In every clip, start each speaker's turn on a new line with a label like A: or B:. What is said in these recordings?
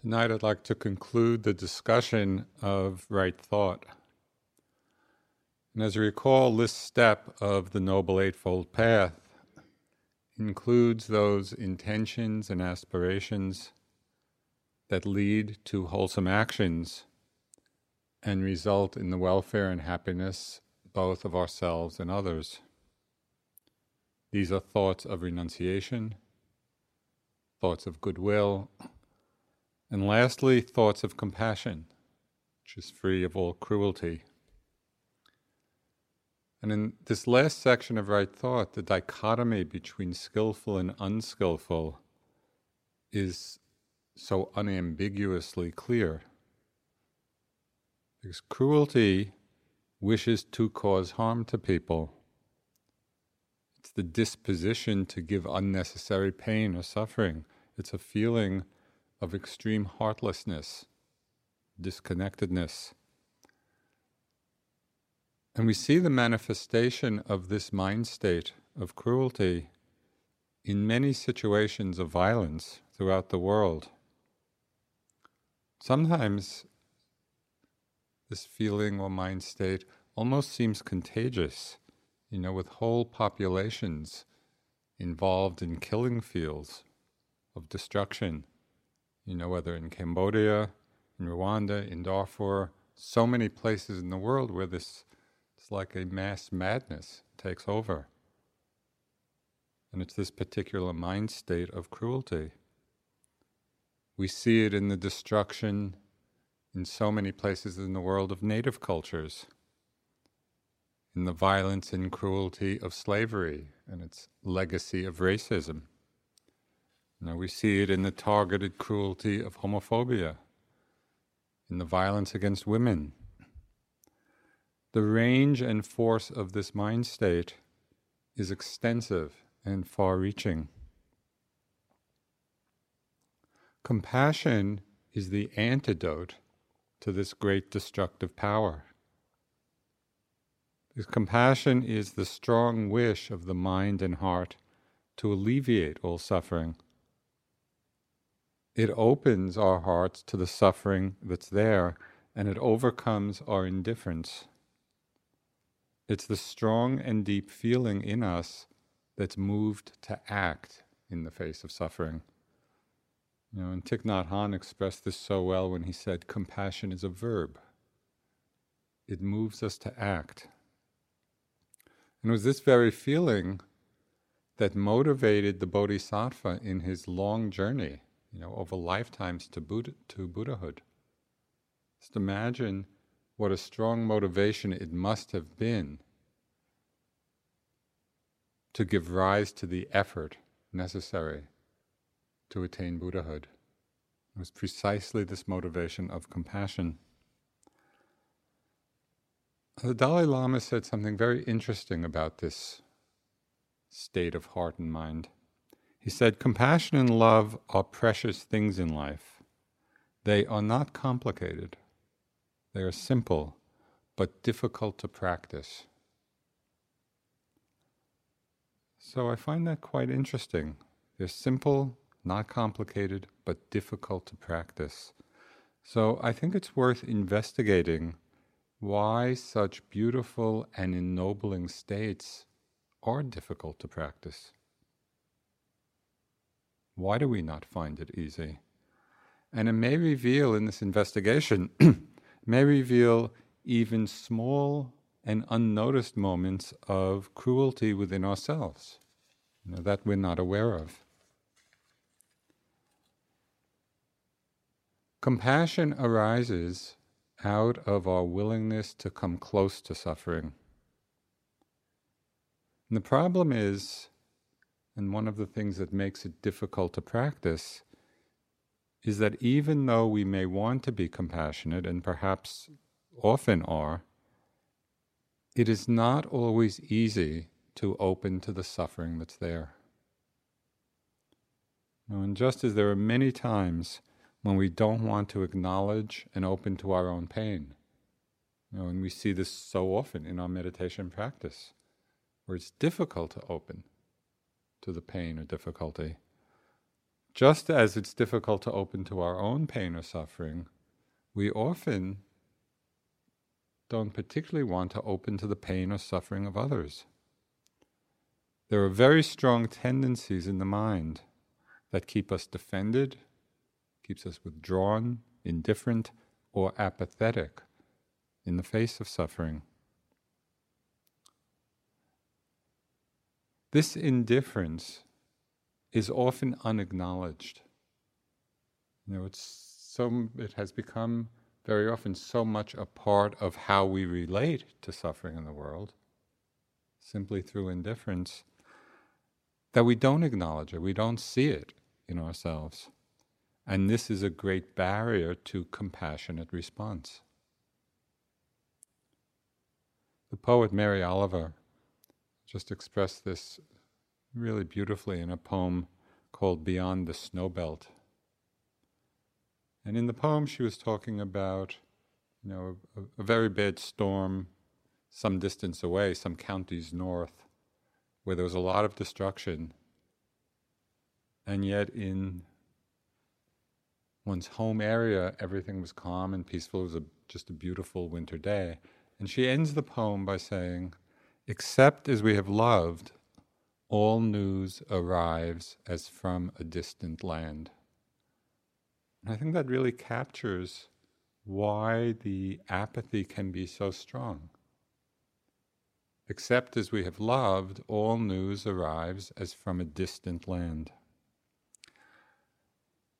A: Tonight, I'd like to conclude the discussion of right thought. And as you recall, this step of the Noble Eightfold Path includes those intentions and aspirations that lead to wholesome actions and result in the welfare and happiness both of ourselves and others. These are thoughts of renunciation, thoughts of goodwill, and lastly, thoughts of compassion, which is free of all cruelty. And in this last section of right thought, the dichotomy between skillful and unskillful is so unambiguously clear. Because cruelty wishes to cause harm to people. It's the disposition to give unnecessary pain or suffering. It's a feeling of extreme heartlessness, disconnectedness. And we see the manifestation of this mind state of cruelty in many situations of violence throughout the world. Sometimes this feeling or mind state almost seems contagious, you know, with whole populations involved in killing fields of destruction you know, whether in Cambodia, in Rwanda, in Darfur, so many places in the world where this it's like a mass madness takes over. And it's this particular mind state of cruelty. We see it in the destruction in so many places in the world of native cultures, in the violence and cruelty of slavery and its legacy of racism. Now we see it in the targeted cruelty of homophobia, in the violence against women. The range and force of this mind state is extensive and far reaching. Compassion is the antidote to this great destructive power. Because compassion is the strong wish of the mind and heart to alleviate all suffering it opens our hearts to the suffering that's there and it overcomes our indifference. It's the strong and deep feeling in us that's moved to act in the face of suffering. You know, and Thich Nhat Hanh expressed this so well when he said, compassion is a verb. It moves us to act. And it was this very feeling that motivated the Bodhisattva in his long journey you know, over lifetimes to Buddha, to Buddhahood. Just imagine what a strong motivation it must have been to give rise to the effort necessary to attain Buddhahood. It was precisely this motivation of compassion. The Dalai Lama said something very interesting about this state of heart and mind. He said, Compassion and love are precious things in life. They are not complicated, they are simple but difficult to practice. So I find that quite interesting. They're simple, not complicated, but difficult to practice. So I think it's worth investigating why such beautiful and ennobling states are difficult to practice. Why do we not find it easy? And it may reveal in this investigation, may reveal even small and unnoticed moments of cruelty within ourselves you know, that we're not aware of. Compassion arises out of our willingness to come close to suffering. And the problem is, and one of the things that makes it difficult to practice, is that even though we may want to be compassionate and perhaps often are, it is not always easy to open to the suffering that's there. Now, and just as there are many times when we don't want to acknowledge and open to our own pain, you know, and we see this so often in our meditation practice, where it's difficult to open to the pain or difficulty. Just as it's difficult to open to our own pain or suffering, we often don't particularly want to open to the pain or suffering of others. There are very strong tendencies in the mind that keep us defended, keeps us withdrawn, indifferent, or apathetic in the face of suffering. This indifference is often unacknowledged. You know, it's so it has become very often so much a part of how we relate to suffering in the world, simply through indifference, that we don't acknowledge it, we don't see it in ourselves. And this is a great barrier to compassionate response. The poet Mary Oliver just expressed this really beautifully in a poem called Beyond the Snow Belt. And in the poem, she was talking about, you know, a, a very bad storm some distance away, some counties north, where there was a lot of destruction. And yet, in one's home area, everything was calm and peaceful. It was a, just a beautiful winter day. And she ends the poem by saying, Except as we have loved, all news arrives as from a distant land. I think that really captures why the apathy can be so strong. Except as we have loved, all news arrives as from a distant land.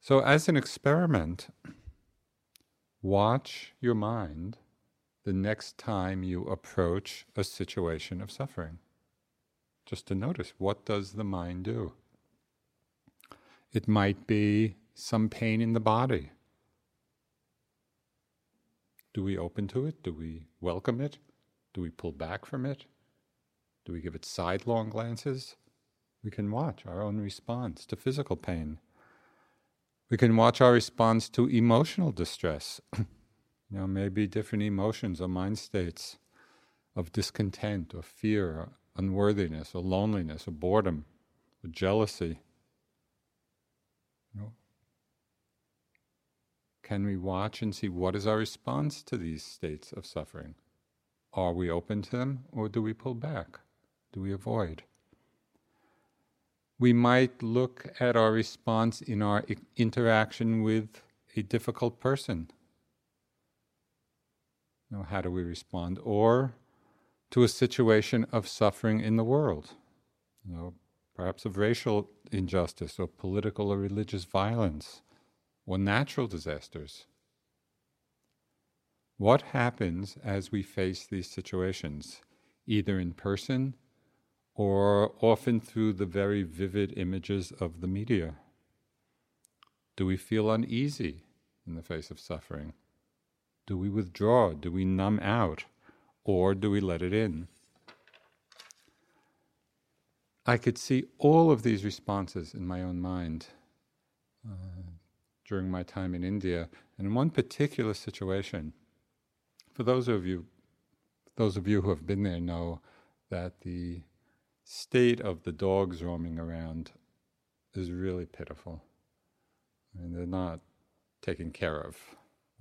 A: So, as an experiment, watch your mind the next time you approach a situation of suffering. Just to notice what does the mind do? It might be some pain in the body. Do we open to it? Do we welcome it? Do we pull back from it? Do we give it sidelong glances? We can watch our own response to physical pain. We can watch our response to emotional distress. you know, maybe different emotions or mind states of discontent or fear or unworthiness or loneliness or boredom or jealousy. You know, can we watch and see what is our response to these states of suffering? Are we open to them or do we pull back? Do we avoid? We might look at our response in our interaction with a difficult person. Know, how do we respond? Or to a situation of suffering in the world, you know, perhaps of racial injustice or political or religious violence or natural disasters. What happens as we face these situations, either in person or often through the very vivid images of the media? Do we feel uneasy in the face of suffering? Do we withdraw? Do we numb out? Or do we let it in? I could see all of these responses in my own mind uh, during my time in India. And in one particular situation, for those of you, those of you who have been there know that the state of the dogs roaming around is really pitiful. I mean, they're not taken care of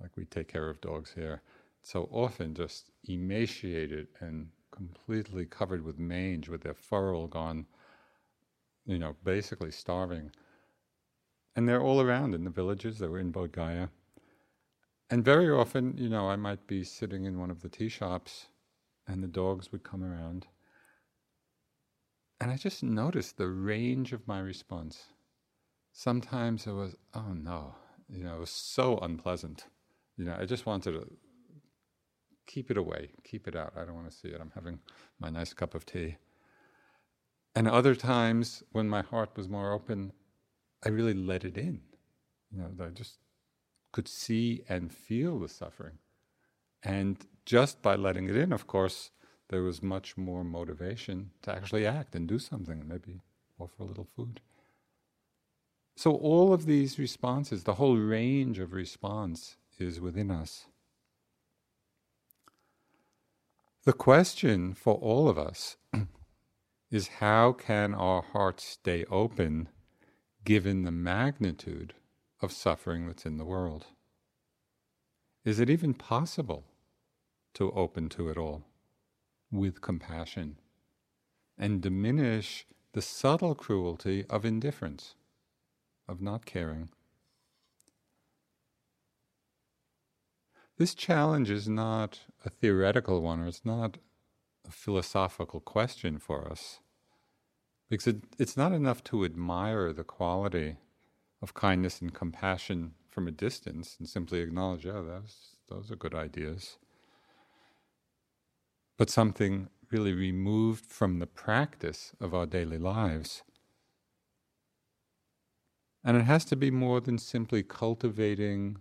A: like we take care of dogs here. So often just emaciated and completely covered with mange, with their fur all gone, you know, basically starving. And they're all around in the villages. They were in Bodh Gaya. And very often, you know, I might be sitting in one of the tea shops and the dogs would come around. And I just noticed the range of my response. Sometimes it was, oh no, you know, it was so unpleasant. You know, I just wanted to keep it away, keep it out. I don't want to see it. I'm having my nice cup of tea. And other times when my heart was more open, I really let it in. You know, I just could see and feel the suffering. And just by letting it in, of course, there was much more motivation to actually act and do something, maybe offer a little food. So, all of these responses, the whole range of response, is within us. The question for all of us is how can our hearts stay open given the magnitude of suffering that's in the world? Is it even possible to open to it all with compassion and diminish the subtle cruelty of indifference, of not caring? This challenge is not a theoretical one, or it's not a philosophical question for us. Because it, it's not enough to admire the quality of kindness and compassion from a distance and simply acknowledge, oh, those, those are good ideas. But something really removed from the practice of our daily lives. And it has to be more than simply cultivating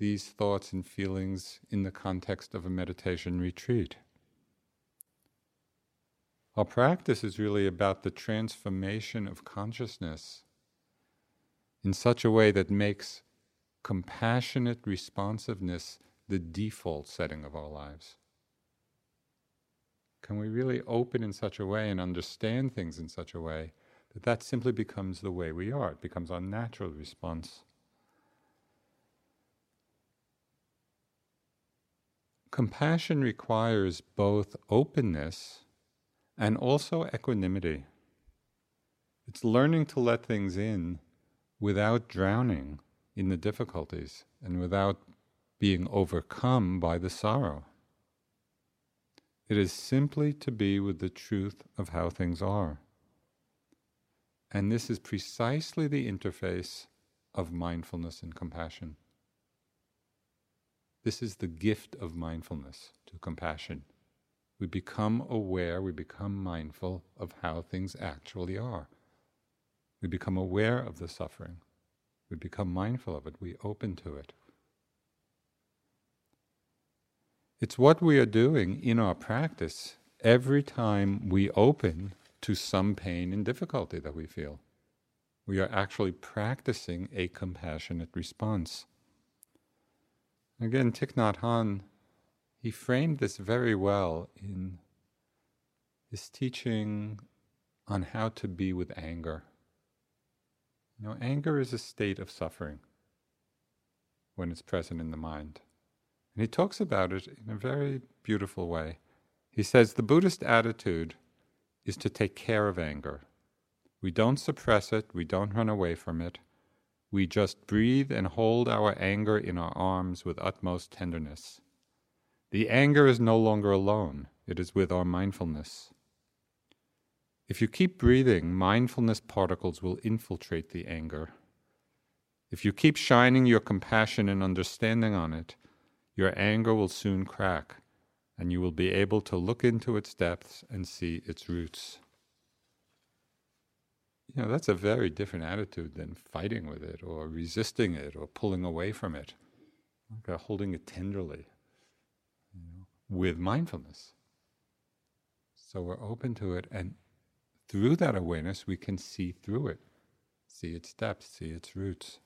A: these thoughts and feelings in the context of a meditation retreat. Our practice is really about the transformation of consciousness in such a way that makes compassionate responsiveness the default setting of our lives. Can we really open in such a way and understand things in such a way that that simply becomes the way we are? It becomes our natural response. Compassion requires both openness and also equanimity. It's learning to let things in without drowning in the difficulties and without being overcome by the sorrow. It is simply to be with the truth of how things are. And this is precisely the interface of mindfulness and compassion. This is the gift of mindfulness to compassion. We become aware, we become mindful of how things actually are. We become aware of the suffering. We become mindful of it. We open to it. It's what we are doing in our practice every time we open to some pain and difficulty that we feel. We are actually practicing a compassionate response. Again, Thich Nhat Hanh, he framed this very well in his teaching on how to be with anger. You know, anger is a state of suffering when it's present in the mind. And he talks about it in a very beautiful way. He says the Buddhist attitude is to take care of anger. We don't suppress it, we don't run away from it, we just breathe and hold our anger in our arms with utmost tenderness. The anger is no longer alone, it is with our mindfulness. If you keep breathing, mindfulness particles will infiltrate the anger. If you keep shining your compassion and understanding on it, your anger will soon crack, and you will be able to look into its depths and see its roots you know, that's a very different attitude than fighting with it or resisting it or pulling away from it. Like holding it tenderly, you know, with mindfulness. So we're open to it, and through that awareness, we can see through it, see its depth, see its roots.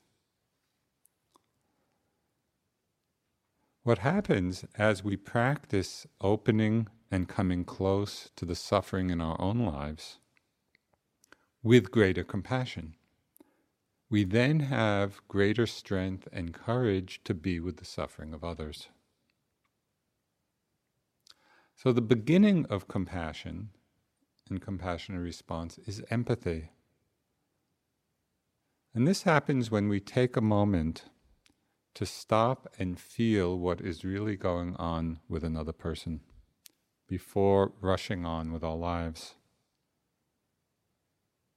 A: What happens as we practice opening and coming close to the suffering in our own lives with greater compassion? We then have greater strength and courage to be with the suffering of others. So, the beginning of compassion and compassionate response is empathy. And this happens when we take a moment to stop and feel what is really going on with another person before rushing on with our lives.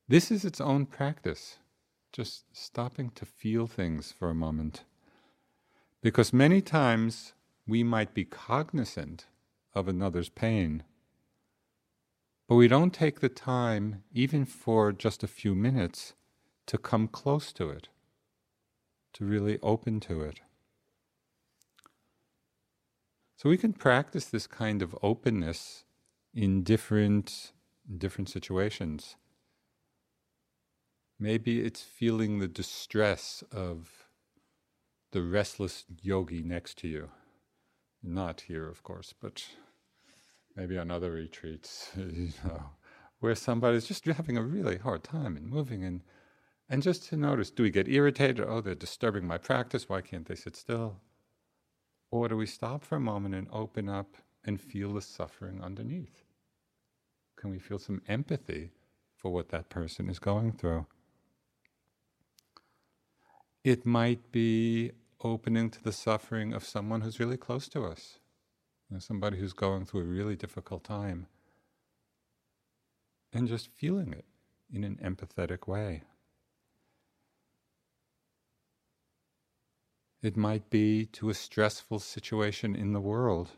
A: This is its own practice, just stopping to feel things for a moment. Because many times we might be cognizant of another's pain, but we don't take the time, even for just a few minutes, to come close to it to really open to it. So we can practice this kind of openness in different different situations. Maybe it's feeling the distress of the restless yogi next to you. Not here, of course, but maybe on other retreats, you know, where somebody's just having a really hard time and moving and and just to notice do we get irritated? Oh, they're disturbing my practice. Why can't they sit still? Or do we stop for a moment and open up and feel the suffering underneath? Can we feel some empathy for what that person is going through? It might be opening to the suffering of someone who's really close to us, you know, somebody who's going through a really difficult time, and just feeling it in an empathetic way. It might be to a stressful situation in the world.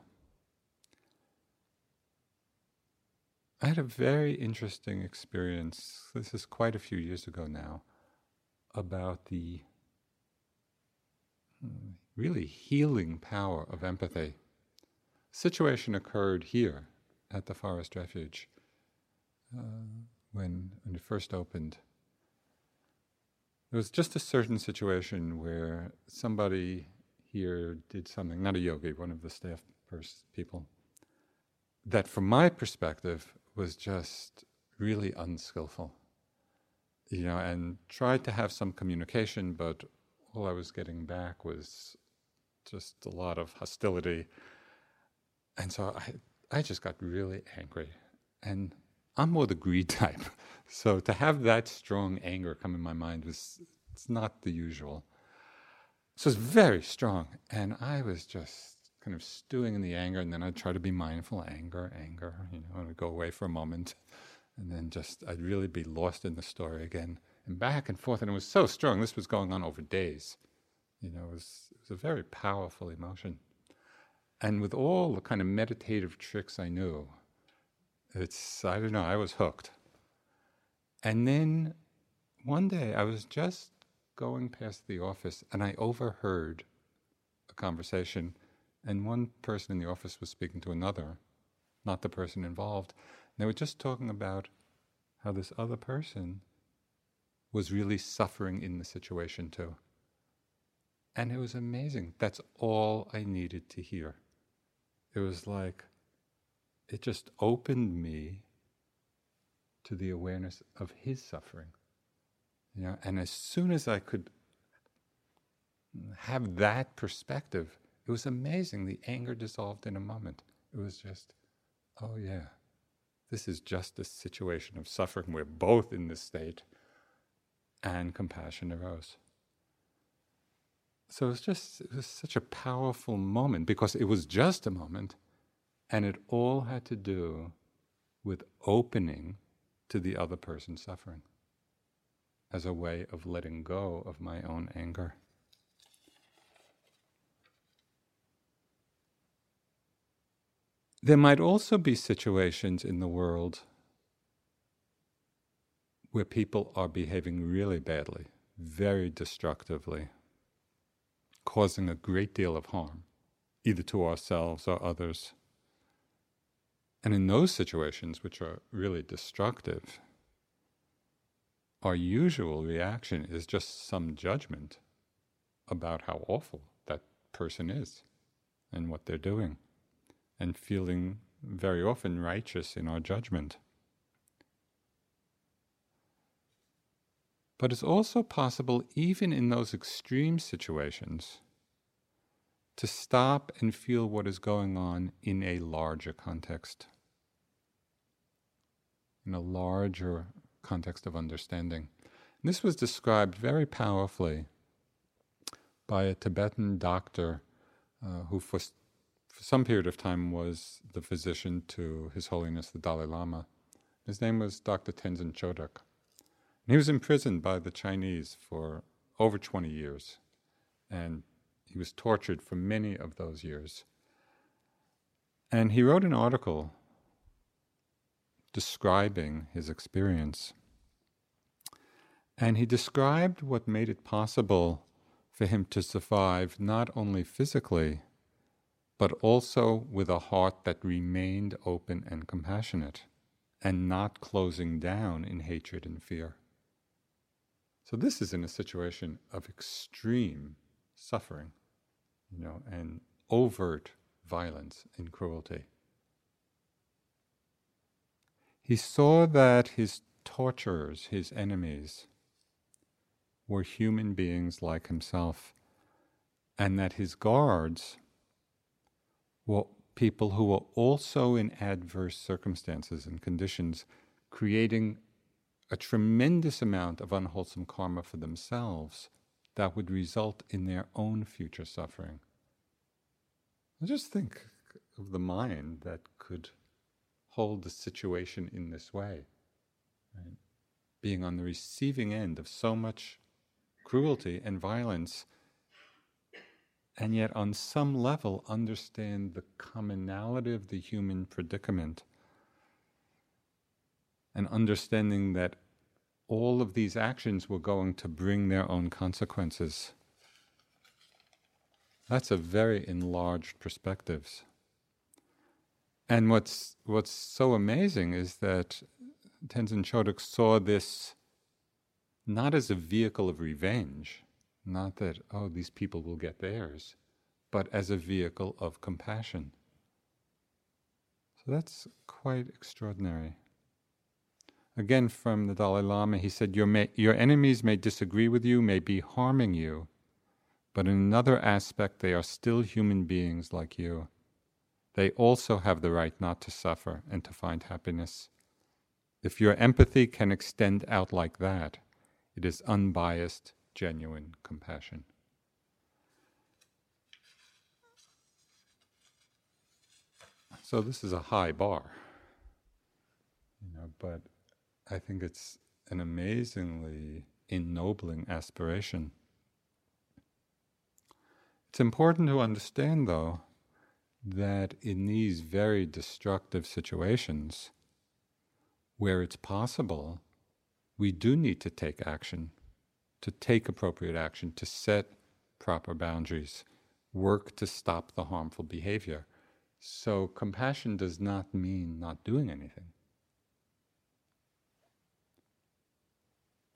A: I had a very interesting experience, this is quite a few years ago now, about the really healing power of empathy. Situation occurred here at the Forest Refuge uh, when, when it first opened. There was just a certain situation where somebody here did something, not a yogi, one of the staff pers- people, that from my perspective was just really unskillful. You know, and tried to have some communication, but all I was getting back was just a lot of hostility. And so I, I just got really angry. And I'm more the greed type. So to have that strong anger come in my mind was it's not the usual. So it's very strong. And I was just kind of stewing in the anger, and then I'd try to be mindful, anger, anger, you know, and I'd go away for a moment. And then just I'd really be lost in the story again. And back and forth. And it was so strong. This was going on over days. You know, it was, it was a very powerful emotion. And with all the kind of meditative tricks I knew, it's, I don't know, I was hooked. And then one day I was just going past the office and I overheard a conversation, and one person in the office was speaking to another, not the person involved. And they were just talking about how this other person was really suffering in the situation too. And it was amazing. That's all I needed to hear. It was like, it just opened me to the awareness of his suffering. You know, and as soon as I could have that perspective, it was amazing. The anger dissolved in a moment. It was just, oh yeah, this is just a situation of suffering. We're both in this state, and compassion arose. So it was just it was such a powerful moment because it was just a moment and it all had to do with opening to the other person's suffering as a way of letting go of my own anger. There might also be situations in the world where people are behaving really badly, very destructively, causing a great deal of harm, either to ourselves or others. And in those situations, which are really destructive, our usual reaction is just some judgment about how awful that person is and what they're doing, and feeling very often righteous in our judgment. But it's also possible, even in those extreme situations, to stop and feel what is going on in a larger context, in a larger context of understanding. And this was described very powerfully by a Tibetan doctor uh, who, for, for some period of time, was the physician to His Holiness the Dalai Lama. His name was Dr. Tenzin Chodak. And he was imprisoned by the Chinese for over 20 years. And he was tortured for many of those years. And he wrote an article describing his experience. And he described what made it possible for him to survive not only physically, but also with a heart that remained open and compassionate and not closing down in hatred and fear. So, this is in a situation of extreme suffering you know, and overt violence and cruelty. He saw that his torturers, his enemies, were human beings like himself, and that his guards were people who were also in adverse circumstances and conditions, creating a tremendous amount of unwholesome karma for themselves that would result in their own future suffering. Just think of the mind that could hold the situation in this way, right? being on the receiving end of so much cruelty and violence, and yet on some level understand the commonality of the human predicament and understanding that all of these actions were going to bring their own consequences. That's a very enlarged perspective. And what's what's so amazing is that Tenzin Chodak saw this not as a vehicle of revenge, not that oh these people will get theirs, but as a vehicle of compassion. So that's quite extraordinary. Again, from the Dalai Lama, he said, your, may, your enemies may disagree with you, may be harming you, but in another aspect, they are still human beings like you. They also have the right not to suffer and to find happiness. If your empathy can extend out like that, it is unbiased, genuine compassion. So this is a high bar, you know, but I think it's an amazingly ennobling aspiration. It's important to understand, though, that in these very destructive situations, where it's possible, we do need to take action, to take appropriate action, to set proper boundaries, work to stop the harmful behavior. So, compassion does not mean not doing anything.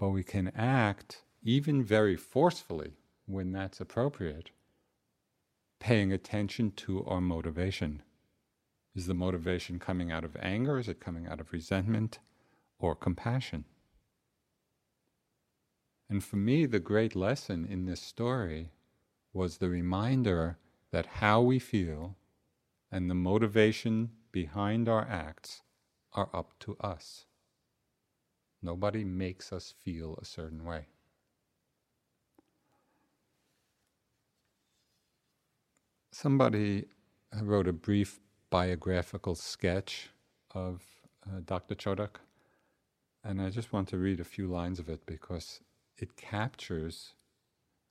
A: But we can act even very forcefully when that's appropriate, paying attention to our motivation. Is the motivation coming out of anger? Is it coming out of resentment or compassion? And for me, the great lesson in this story was the reminder that how we feel and the motivation behind our acts are up to us. Nobody makes us feel a certain way. Somebody wrote a brief biographical sketch of uh, Dr. Chodak, and I just want to read a few lines of it because it captures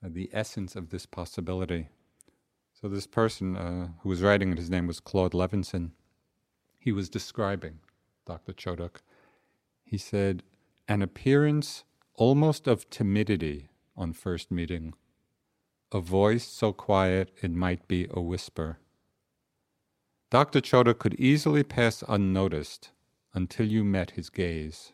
A: uh, the essence of this possibility. So, this person uh, who was writing it, his name was Claude Levinson, he was describing Dr. Chodak. He said, an appearance almost of timidity on first meeting, a voice so quiet it might be a whisper. Dr. Chodak could easily pass unnoticed until you met his gaze.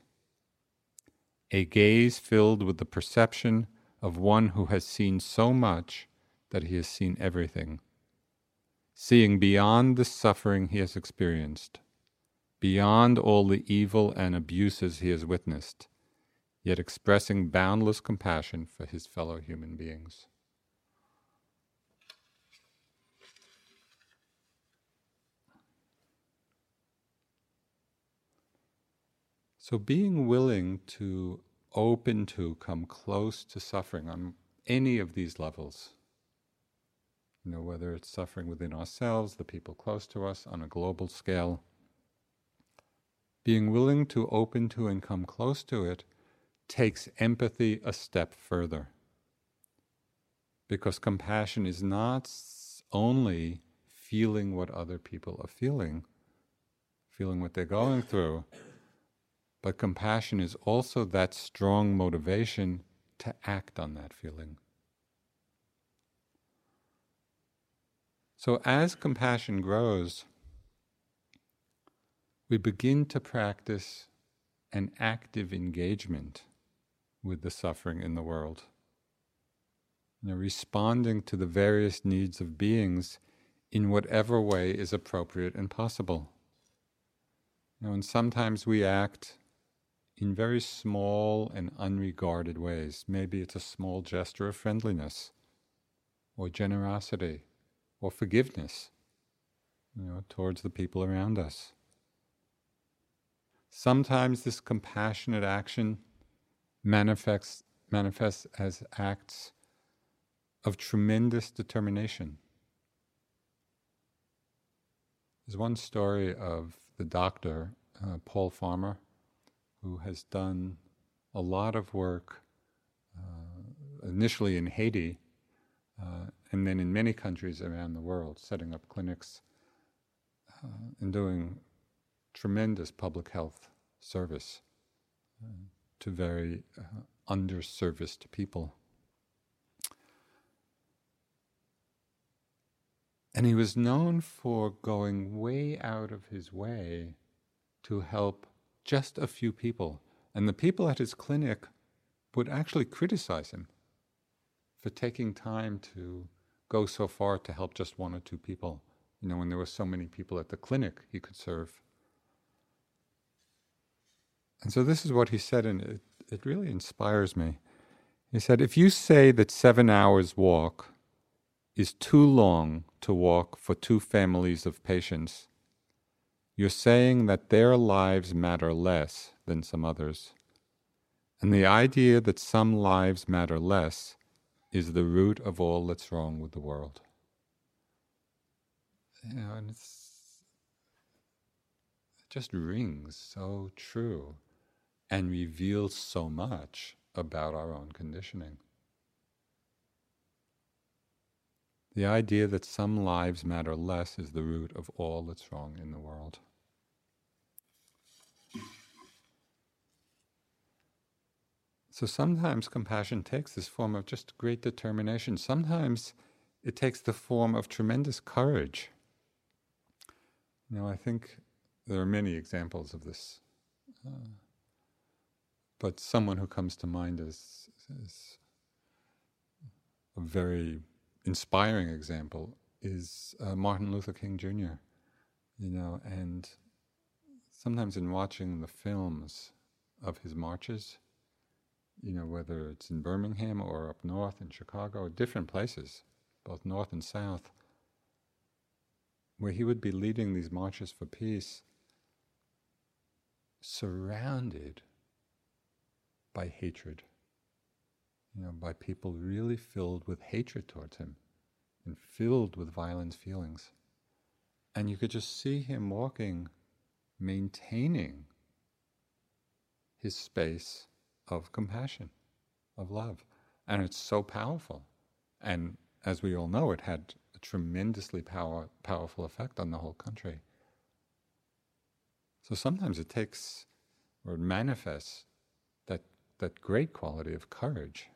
A: a gaze filled with the perception of one who has seen so much that he has seen everything, seeing beyond the suffering he has experienced, beyond all the evil and abuses he has witnessed, yet expressing boundless compassion for his fellow human beings. So, being willing to open to, come close to suffering on any of these levels, you know, whether it's suffering within ourselves, the people close to us, on a global scale, being willing to open to and come close to it takes empathy a step further. Because compassion is not only feeling what other people are feeling, feeling what they're going through, but compassion is also that strong motivation to act on that feeling. So, as compassion grows, we begin to practice an active engagement with the suffering in the world. You know, responding to the various needs of beings in whatever way is appropriate and possible. You know, and sometimes we act in very small and unregarded ways. Maybe it's a small gesture of friendliness or generosity or forgiveness you know, towards the people around us. Sometimes this compassionate action manifests, manifests as acts of tremendous determination. There's one story of the doctor, uh, Paul Farmer, who has done a lot of work uh, initially in Haiti uh, and then in many countries around the world, setting up clinics uh, and doing tremendous public health service uh, to very uh, underserviced people. And he was known for going way out of his way to help just a few people. And the people at his clinic would actually criticize him for taking time to go so far to help just one or two people. You know, when there were so many people at the clinic he could serve. And so this is what he said, and it, it really inspires me. He said, If you say that seven hours walk is too long to walk for two families of patients, you're saying that their lives matter less than some others. And the idea that some lives matter less is the root of all that's wrong with the world. You know, and it's, it just rings so true and reveals so much about our own conditioning. The idea that some lives matter less is the root of all that's wrong in the world. So sometimes compassion takes this form of just great determination. Sometimes it takes the form of tremendous courage. Now, I think there are many examples of this. Uh, but someone who comes to mind is, is a very inspiring example is uh, Martin Luther King Jr. You know, and sometimes in watching the films of his marches, you know, whether it's in Birmingham or up north in Chicago, different places, both north and south, where he would be leading these marches for peace, surrounded by hatred, you know, by people really filled with hatred towards him and filled with violent feelings. And you could just see him walking, maintaining his space of compassion, of love. And it's so powerful. And as we all know, it had a tremendously power, powerful effect on the whole country. So sometimes it takes or it manifests that, great quality of courage.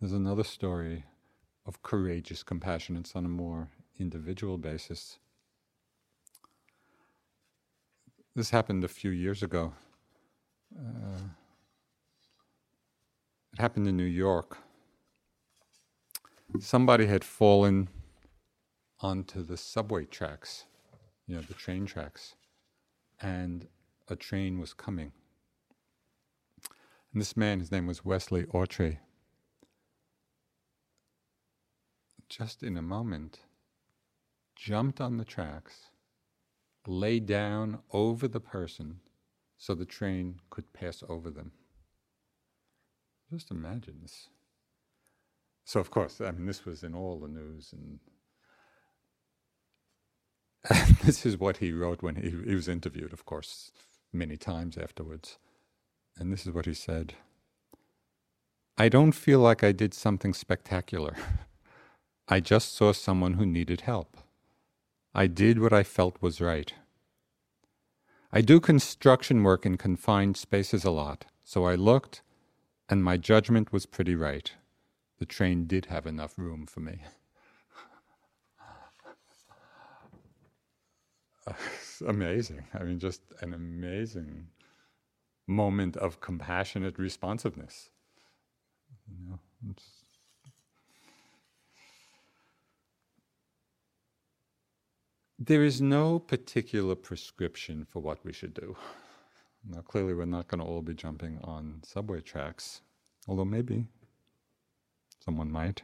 A: There's another story of courageous compassion. It's on a more individual basis. this happened a few years ago. Uh, it happened in New York. Somebody had fallen onto the subway tracks, you know, the train tracks, and a train was coming. And this man, his name was Wesley Autrey, just in a moment, jumped on the tracks, lay down over the person so the train could pass over them. Just imagine this. So, of course, I mean, this was in all the news, and, and this is what he wrote when he, he was interviewed, of course, many times afterwards. And this is what he said I don't feel like I did something spectacular. I just saw someone who needed help. I did what I felt was right. I do construction work in confined spaces a lot, so I looked, and my judgment was pretty right. The train did have enough room for me. amazing. I mean, just an amazing moment of compassionate responsiveness. You know, there is no particular prescription for what we should do. Now, clearly, we're not going to all be jumping on subway tracks, although maybe someone might.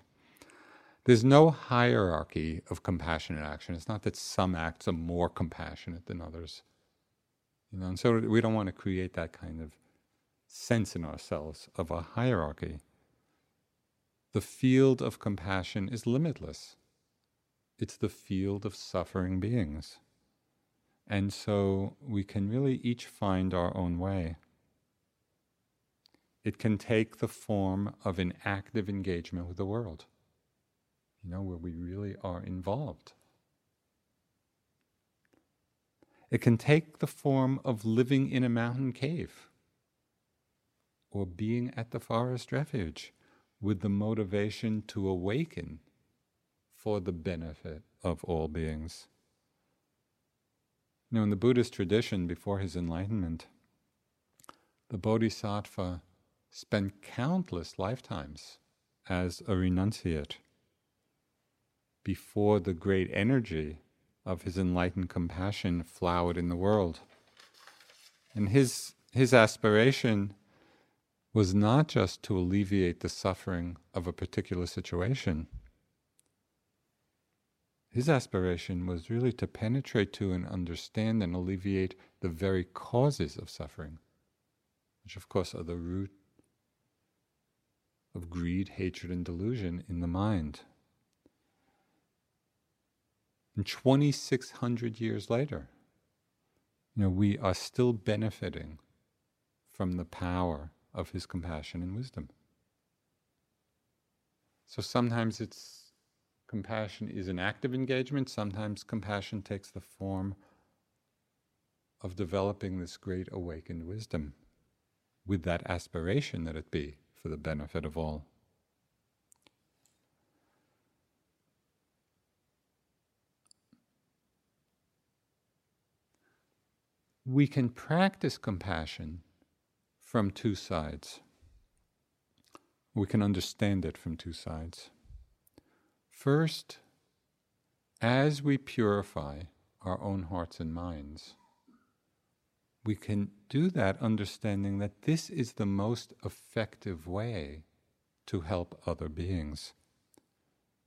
A: There's no hierarchy of compassionate action. It's not that some acts are more compassionate than others. You know, and so we don't want to create that kind of sense in ourselves of a hierarchy. The field of compassion is limitless. It's the field of suffering beings. And so we can really each find our own way. It can take the form of an active engagement with the world, you know, where we really are involved. It can take the form of living in a mountain cave or being at the forest refuge with the motivation to awaken for the benefit of all beings. You know, in the Buddhist tradition, before his enlightenment, the Bodhisattva spent countless lifetimes as a renunciate before the great energy of his enlightened compassion flowered in the world. And his, his aspiration was not just to alleviate the suffering of a particular situation. His aspiration was really to penetrate to and understand and alleviate the very causes of suffering, which, of course, are the root of greed, hatred, and delusion in the mind. And 2,600 years later, you know, we are still benefiting from the power of his compassion and wisdom. So sometimes it's compassion is an active engagement, sometimes compassion takes the form of developing this great awakened wisdom with that aspiration that it be for the benefit of all. We can practice compassion from two sides. We can understand it from two sides. First, as we purify our own hearts and minds, we can do that understanding that this is the most effective way to help other beings.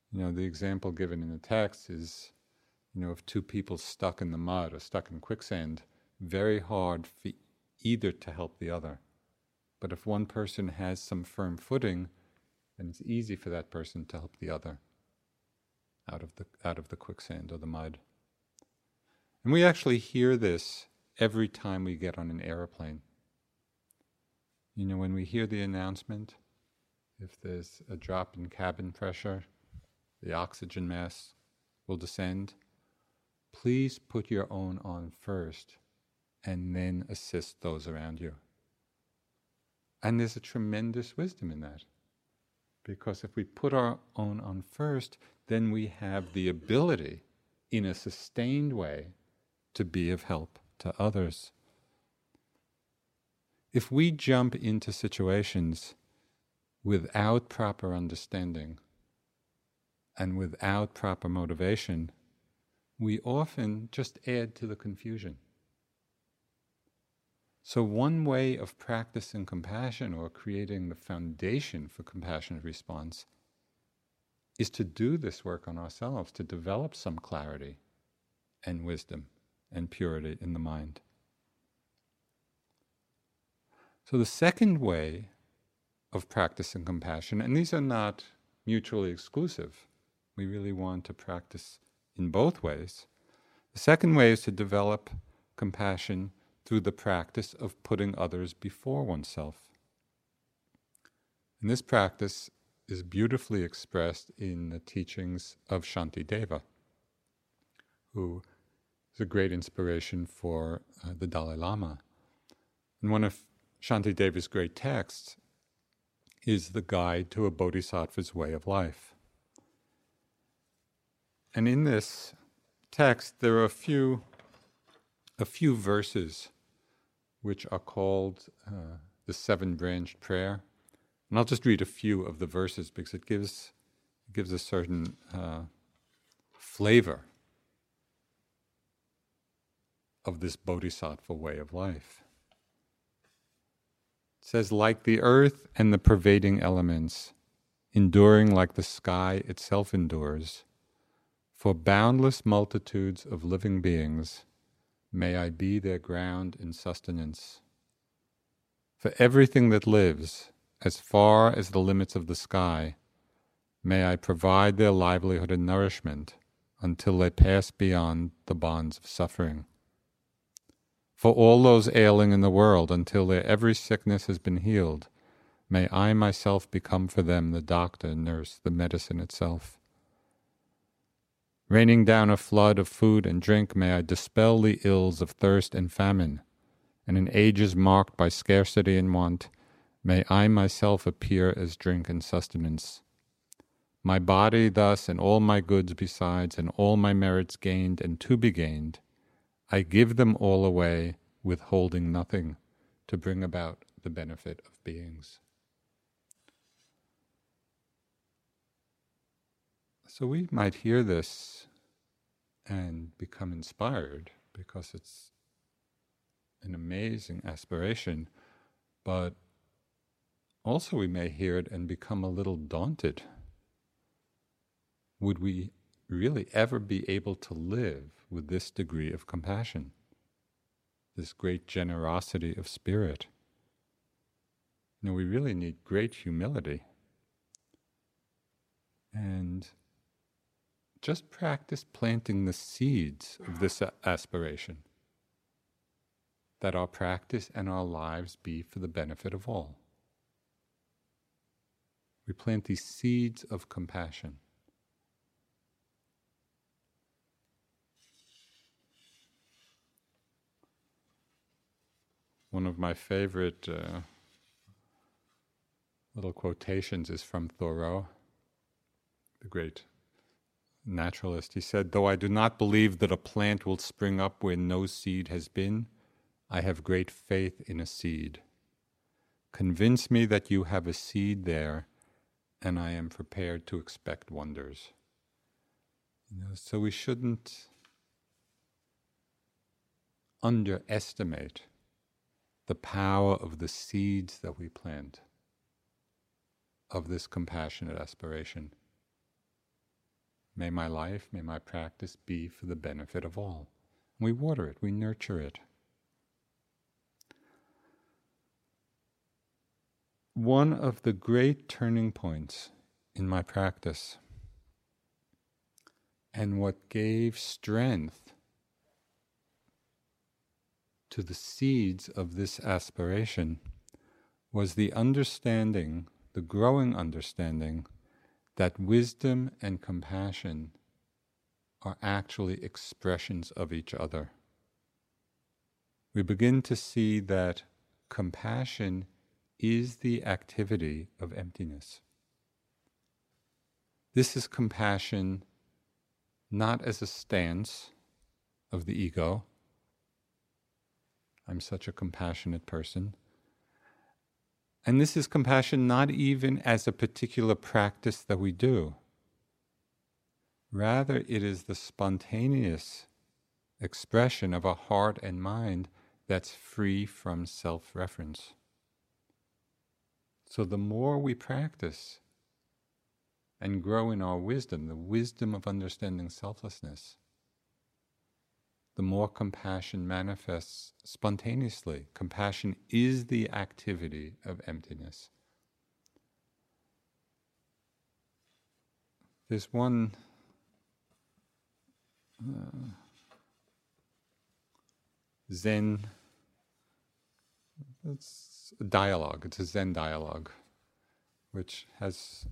A: You know, the example given in the text is, you know, of two people stuck in the mud or stuck in quicksand, very hard for either to help the other. But if one person has some firm footing, then it's easy for that person to help the other out of the, out of the quicksand or the mud. And we actually hear this every time we get on an aeroplane. You know, when we hear the announcement, if there's a drop in cabin pressure, the oxygen mask will descend. Please put your own on first and then assist those around you. And there's a tremendous wisdom in that. Because if we put our own on first, then we have the ability in a sustained way to be of help to others. if we jump into situations without proper understanding and without proper motivation, we often just add to the confusion. So, one way of practicing compassion or creating the foundation for compassionate response is to do this work on ourselves, to develop some clarity and wisdom and purity in the mind. So, the second way of practicing compassion, and these are not mutually exclusive, we really want to practice in both ways. The second way is to develop compassion through the practice of putting others before oneself. And this practice is beautifully expressed in the teachings of Shantideva, who is a great inspiration for uh, the Dalai Lama. And one of Shantideva's great texts is the guide to a bodhisattva's way of life. And in this text, there are a few, a few verses which are called uh, the seven branched prayer. And I'll just read a few of the verses because it gives, it gives a certain uh, flavor of this bodhisattva way of life. It says, like the earth and the pervading elements, enduring like the sky itself endures, for boundless multitudes of living beings, may I be their ground and sustenance. For everything that lives, as far as the limits of the sky, may I provide their livelihood and nourishment until they pass beyond the bonds of suffering. For all those ailing in the world, until their every sickness has been healed, may I myself become for them the doctor, nurse, the medicine itself. Raining down a flood of food and drink, may I dispel the ills of thirst and famine, and in ages marked by scarcity and want, may I myself appear as drink and sustenance. My body thus, and all my goods besides, and all my merits gained and to be gained, I give them all away, withholding nothing, to bring about the benefit of beings. So we might hear this and become inspired because it's an amazing aspiration, but also we may hear it and become a little daunted. Would we really ever be able to live with this degree of compassion, this great generosity of spirit? You know, we really need great humility. And just practice planting the seeds of this aspiration. That our practice and our lives be for the benefit of all. We plant these seeds of compassion. One of my favorite uh, little quotations is from Thoreau, the great naturalist. He said, Though I do not believe that a plant will spring up where no seed has been, I have great faith in a seed. Convince me that you have a seed there, and I am prepared to expect wonders. You know, so we shouldn't underestimate the power of the seeds that we plant of this compassionate aspiration. May my life, may my practice be for the benefit of all. We water it, we nurture it. One of the great turning points in my practice and what gave strength to the seeds of this aspiration was the understanding, the growing understanding that wisdom and compassion are actually expressions of each other. We begin to see that compassion is the activity of emptiness. This is compassion not as a stance of the ego, I'm such a compassionate person, And this is compassion not even as a particular practice that we do. Rather, it is the spontaneous expression of a heart and mind that's free from self reference. So, the more we practice and grow in our wisdom, the wisdom of understanding selflessness, the more compassion manifests spontaneously. Compassion is the activity of emptiness. There's one uh, Zen. It's a dialogue. It's a Zen dialogue, which has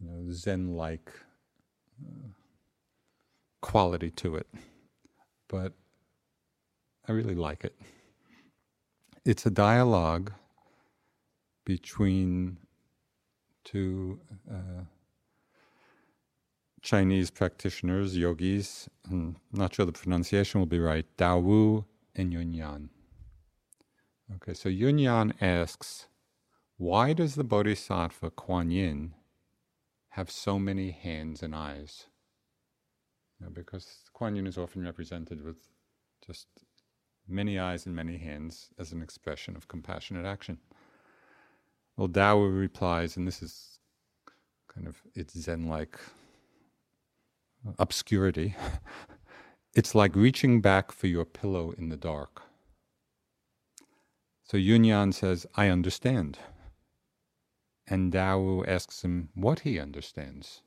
A: you know, Zen-like uh, quality to it. But I really like it. It's a dialogue between two uh, Chinese practitioners, yogis, I'm not sure the pronunciation will be right, Dao Wu and Yunyan. Okay, so Yunyan asks, why does the Bodhisattva Kuan Yin have so many hands and eyes? Know, because Kuan Yin is often represented with just many eyes and many hands as an expression of compassionate action. Well, Dao replies, and this is kind of its Zen like obscurity. it's like reaching back for your pillow in the dark. So Yunyan says, I understand. And Dao asks him what he understands.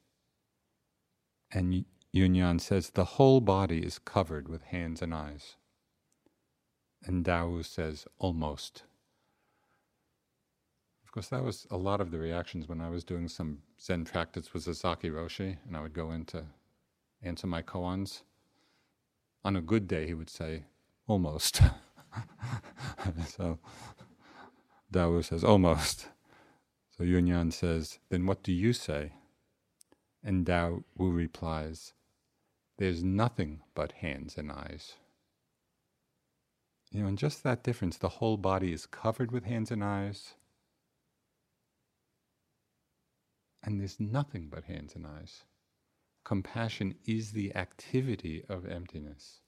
A: And Yunyan says, the whole body is covered with hands and eyes. And Dao says, almost. Of course, that was a lot of the reactions when I was doing some Zen practice with Sasaki Roshi, and I would go into answer my koans. On a good day, he would say, almost. so Dao says, almost. So Yunyan says, then what do you say? And Dao Wu replies, there's nothing but hands and eyes. You know, and just that difference, the whole body is covered with hands and eyes, and there's nothing but hands and eyes compassion is the activity of emptiness.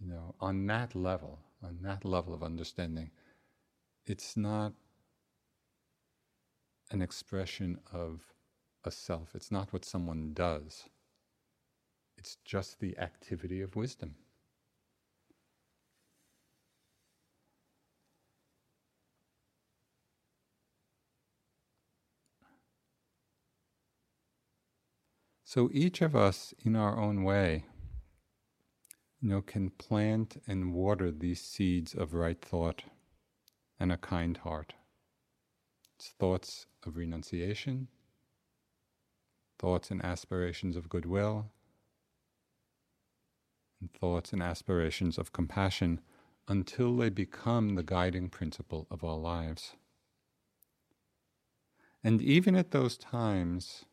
A: You know, on that level, on that level of understanding, it's not an expression of a self. It's not what someone does. It's just the activity of wisdom. So each of us, in our own way, you know, can plant and water these seeds of right thought and a kind heart. It's thoughts of renunciation, thoughts and aspirations of goodwill, and thoughts and aspirations of compassion until they become the guiding principle of our lives. And even at those times,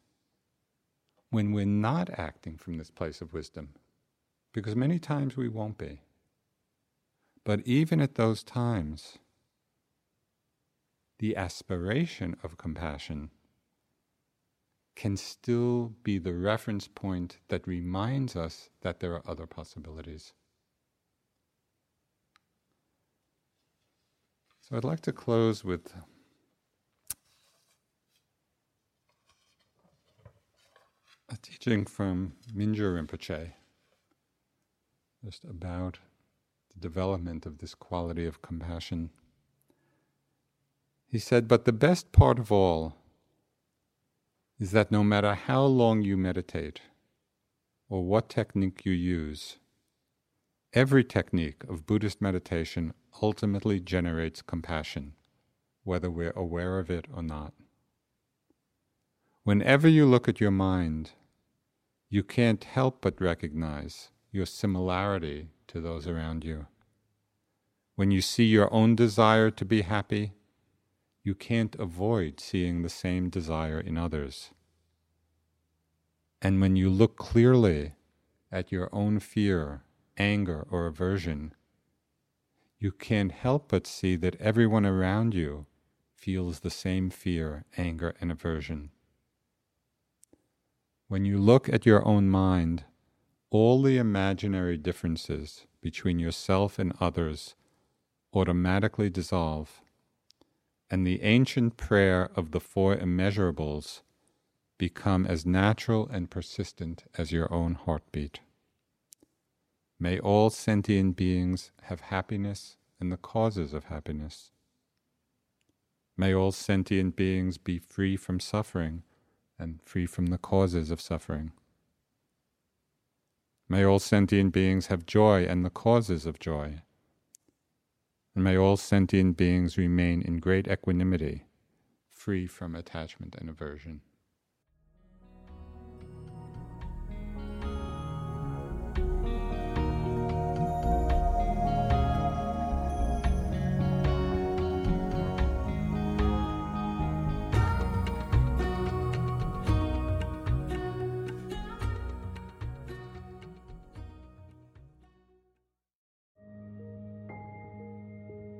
A: when we're not acting from this place of wisdom, because many times we won't be. But even at those times, the aspiration of compassion can still be the reference point that reminds us that there are other possibilities. So I'd like to close with a teaching from Mingyur Rinpoche, just about the development of this quality of compassion. He said, But the best part of all is that no matter how long you meditate or what technique you use, every technique of Buddhist meditation ultimately generates compassion, whether we're aware of it or not. Whenever you look at your mind, you can't help but recognize your similarity to those around you. When you see your own desire to be happy, you can't avoid seeing the same desire in others. And when you look clearly at your own fear, anger, or aversion, you can't help but see that everyone around you feels the same fear, anger, and aversion. When you look at your own mind, all the imaginary differences between yourself and others automatically dissolve, and the ancient prayer of the four immeasurables become as natural and persistent as your own heartbeat. May all sentient beings have happiness and the causes of happiness. May all sentient beings be free from suffering and free from the causes of suffering. May all sentient beings have joy and the causes of joy. And may all sentient beings remain in great equanimity, free from attachment and aversion.